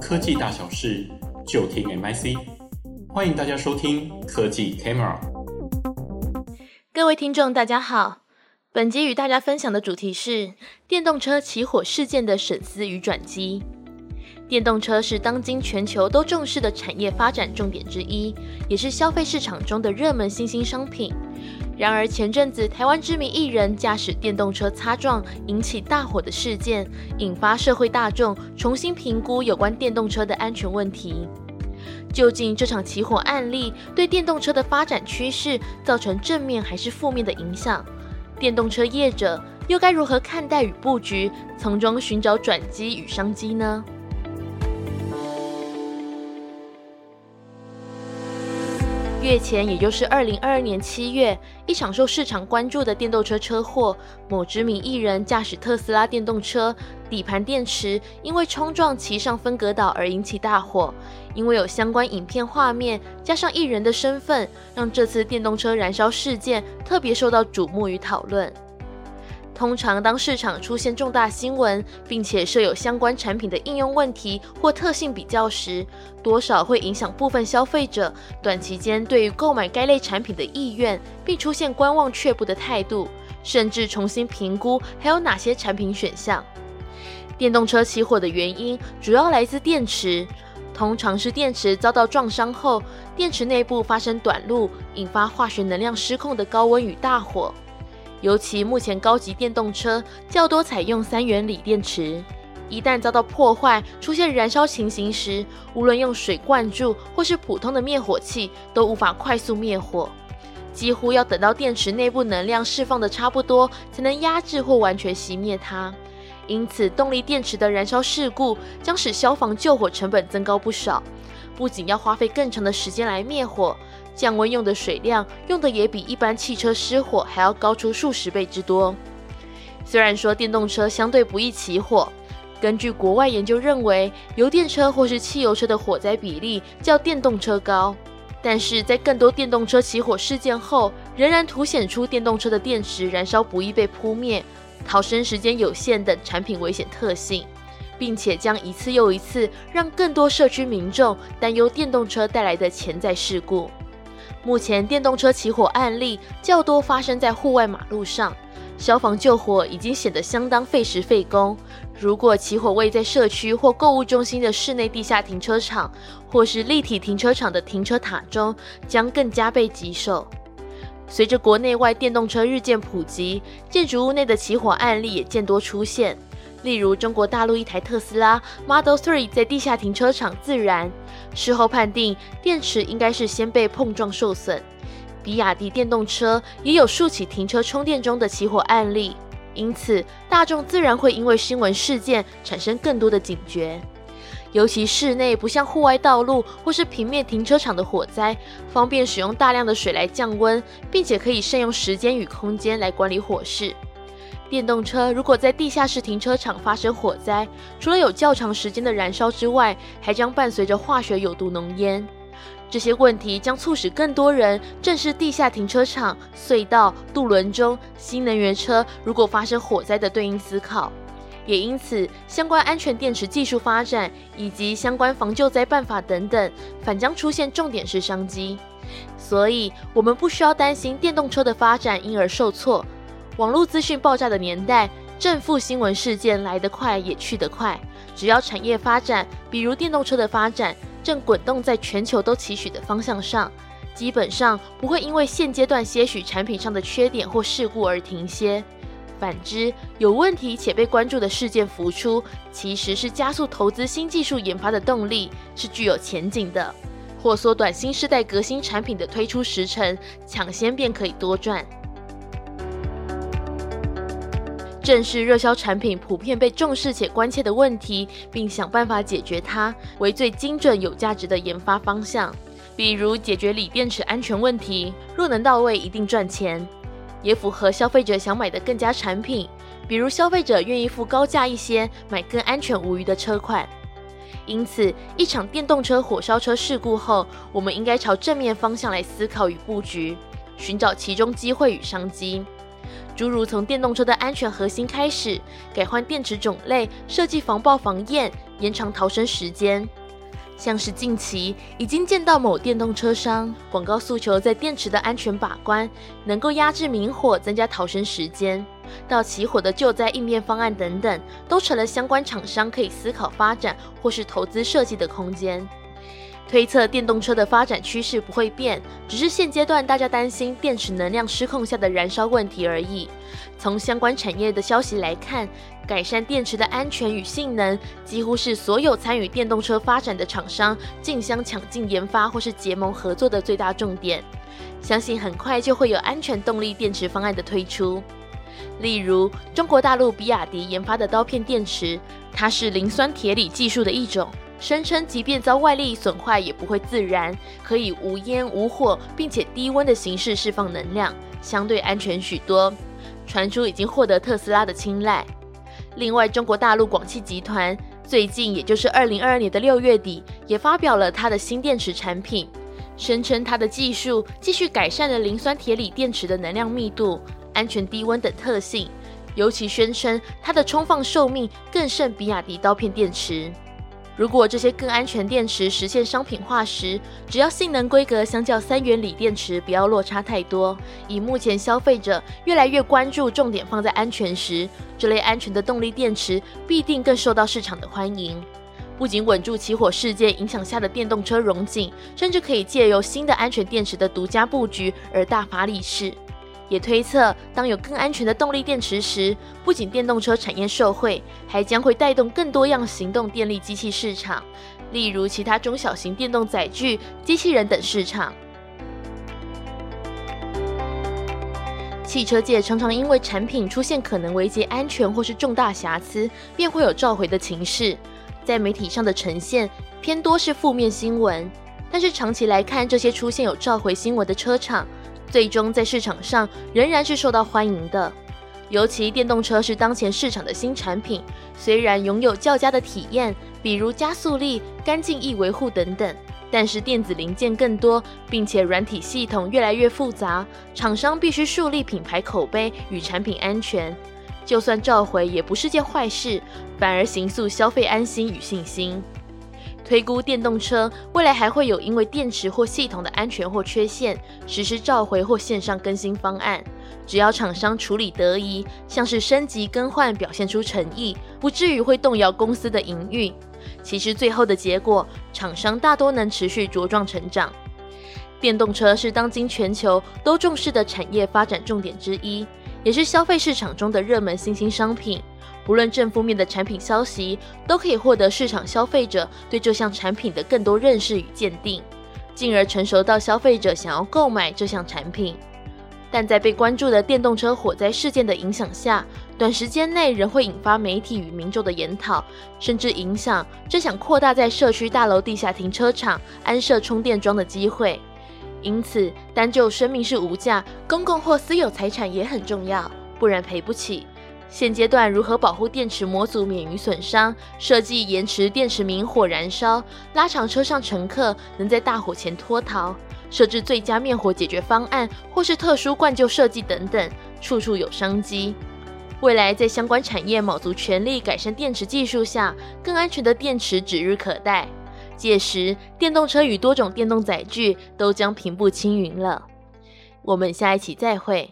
科技大小事，就听 MIC。欢迎大家收听科技 Camera。各位听众，大家好。本集与大家分享的主题是电动车起火事件的审思与转机。电动车是当今全球都重视的产业发展重点之一，也是消费市场中的热门新兴商品。然而，前阵子台湾知名艺人驾驶电动车擦撞引起大火的事件，引发社会大众重新评估有关电动车的安全问题。究竟这场起火案例对电动车的发展趋势造成正面还是负面的影响？电动车业者又该如何看待与布局，从中寻找转机与商机呢？月前，也就是二零二二年七月，一场受市场关注的电动车车祸，某知名艺人驾驶特斯拉电动车，底盘电池因为冲撞骑上分隔岛而引起大火。因为有相关影片画面，加上艺人的身份，让这次电动车燃烧事件特别受到瞩目与讨论。通常，当市场出现重大新闻，并且设有相关产品的应用问题或特性比较时，多少会影响部分消费者短期间对于购买该类产品的意愿，并出现观望却步的态度，甚至重新评估还有哪些产品选项。电动车起火的原因主要来自电池，通常是电池遭到撞伤后，电池内部发生短路，引发化学能量失控的高温与大火。尤其目前高级电动车较多采用三元锂电池，一旦遭到破坏，出现燃烧情形时，无论用水灌注或是普通的灭火器，都无法快速灭火，几乎要等到电池内部能量释放的差不多，才能压制或完全熄灭它。因此，动力电池的燃烧事故将使消防救火成本增高不少，不仅要花费更长的时间来灭火。降温用的水量用的也比一般汽车失火还要高出数十倍之多。虽然说电动车相对不易起火，根据国外研究认为，油电车或是汽油车的火灾比例较电动车高，但是在更多电动车起火事件后，仍然凸显出电动车的电池燃烧不易被扑灭、逃生时间有限等产品危险特性，并且将一次又一次让更多社区民众担忧电动车带来的潜在事故。目前电动车起火案例较多发生在户外马路上，消防救火已经显得相当费时费工。如果起火位在社区或购物中心的室内地下停车场，或是立体停车场的停车塔中，将更加被棘手。随着国内外电动车日渐普及，建筑物内的起火案例也渐多出现。例如，中国大陆一台特斯拉 Model 3在地下停车场自燃，事后判定电池应该是先被碰撞受损。比亚迪电动车也有数起停车充电中的起火案例，因此大众自然会因为新闻事件产生更多的警觉。尤其室内不像户外道路或是平面停车场的火灾，方便使用大量的水来降温，并且可以善用时间与空间来管理火势。电动车如果在地下室停车场发生火灾，除了有较长时间的燃烧之外，还将伴随着化学有毒浓烟。这些问题将促使更多人正视地下停车场、隧道、渡轮中新能源车如果发生火灾的对应思考。也因此，相关安全电池技术发展以及相关防救灾办法等等，反将出现重点式商机。所以，我们不需要担心电动车的发展因而受挫。网络资讯爆炸的年代，正负新闻事件来得快也去得快。只要产业发展，比如电动车的发展，正滚动在全球都期许的方向上，基本上不会因为现阶段些许产品上的缺点或事故而停歇。反之，有问题且被关注的事件浮出，其实是加速投资新技术研发的动力，是具有前景的，或缩短新世代革新产品的推出时程，抢先便可以多赚。正视热销产品普遍被重视且关切的问题，并想办法解决它，为最精准有价值的研发方向。比如解决锂电池安全问题，若能到位，一定赚钱，也符合消费者想买的更加产品。比如消费者愿意付高价一些，买更安全无虞的车款。因此，一场电动车火烧车事故后，我们应该朝正面方向来思考与布局，寻找其中机会与商机。诸如从电动车的安全核心开始，改换电池种类，设计防爆防焰，延长逃生时间。像是近期已经见到某电动车商广告诉求在电池的安全把关，能够压制明火，增加逃生时间，到起火的救灾应变方案等等，都成了相关厂商可以思考发展或是投资设计的空间。推测电动车的发展趋势不会变，只是现阶段大家担心电池能量失控下的燃烧问题而已。从相关产业的消息来看，改善电池的安全与性能，几乎是所有参与电动车发展的厂商竞相抢进研发或是结盟合作的最大重点。相信很快就会有安全动力电池方案的推出，例如中国大陆比亚迪研发的刀片电池，它是磷酸铁锂技术的一种。声称，即便遭外力损坏，也不会自燃，可以无烟无火，并且低温的形式释放能量，相对安全许多。传出已经获得特斯拉的青睐。另外，中国大陆广汽集团最近，也就是二零二二年的六月底，也发表了它的新电池产品，声称它的技术继续改善了磷酸铁锂电池的能量密度、安全低温等特性，尤其宣称它的充放寿命更胜比亚迪刀片电池。如果这些更安全电池实现商品化时，只要性能规格相较三元锂电池不要落差太多，以目前消费者越来越关注重点放在安全时，这类安全的动力电池必定更受到市场的欢迎。不仅稳住起火事件影响下的电动车荣景，甚至可以借由新的安全电池的独家布局而大发利市。也推测，当有更安全的动力电池时，不仅电动车产业受惠，还将会带动更多样行动电力机器市场，例如其他中小型电动载具、机器人等市场。汽车界常常因为产品出现可能危及安全或是重大瑕疵，便会有召回的情势，在媒体上的呈现偏多是负面新闻。但是长期来看，这些出现有召回新闻的车厂，最终在市场上仍然是受到欢迎的，尤其电动车是当前市场的新产品，虽然拥有较佳的体验，比如加速力、干净易维护等等，但是电子零件更多，并且软体系统越来越复杂，厂商必须树立品牌口碑与产品安全，就算召回也不是件坏事，反而形塑消费安心与信心。推估电动车未来还会有因为电池或系统的安全或缺陷，实施召回或线上更新方案。只要厂商处理得宜，像是升级更换，表现出诚意，不至于会动摇公司的营运。其实最后的结果，厂商大多能持续茁壮成长。电动车是当今全球都重视的产业发展重点之一，也是消费市场中的热门新兴商品。不论正负面的产品消息，都可以获得市场消费者对这项产品的更多认识与鉴定，进而成熟到消费者想要购买这项产品。但在被关注的电动车火灾事件的影响下，短时间内仍会引发媒体与民众的研讨，甚至影响正想扩大在社区大楼地下停车场安设充电桩的机会。因此，单就生命是无价，公共或私有财产也很重要，不然赔不起。现阶段如何保护电池模组免于损伤？设计延迟电池明火燃烧，拉长车上乘客能在大火前脱逃，设置最佳灭火解决方案，或是特殊灌救设计等等，处处有商机。未来在相关产业卯足全力改善电池技术下，更安全的电池指日可待。届时，电动车与多种电动载具都将平步青云了。我们下一期再会。